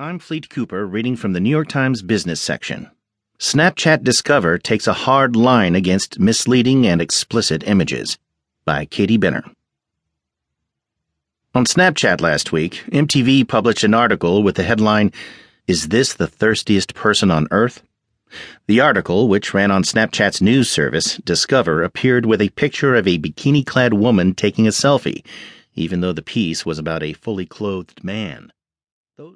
I'm Fleet Cooper reading from the New York Times business section. Snapchat Discover takes a hard line against misleading and explicit images by Katie Benner. On Snapchat last week, MTV published an article with the headline, Is This the Thirstiest Person on Earth? The article, which ran on Snapchat's news service, Discover, appeared with a picture of a bikini clad woman taking a selfie, even though the piece was about a fully clothed man.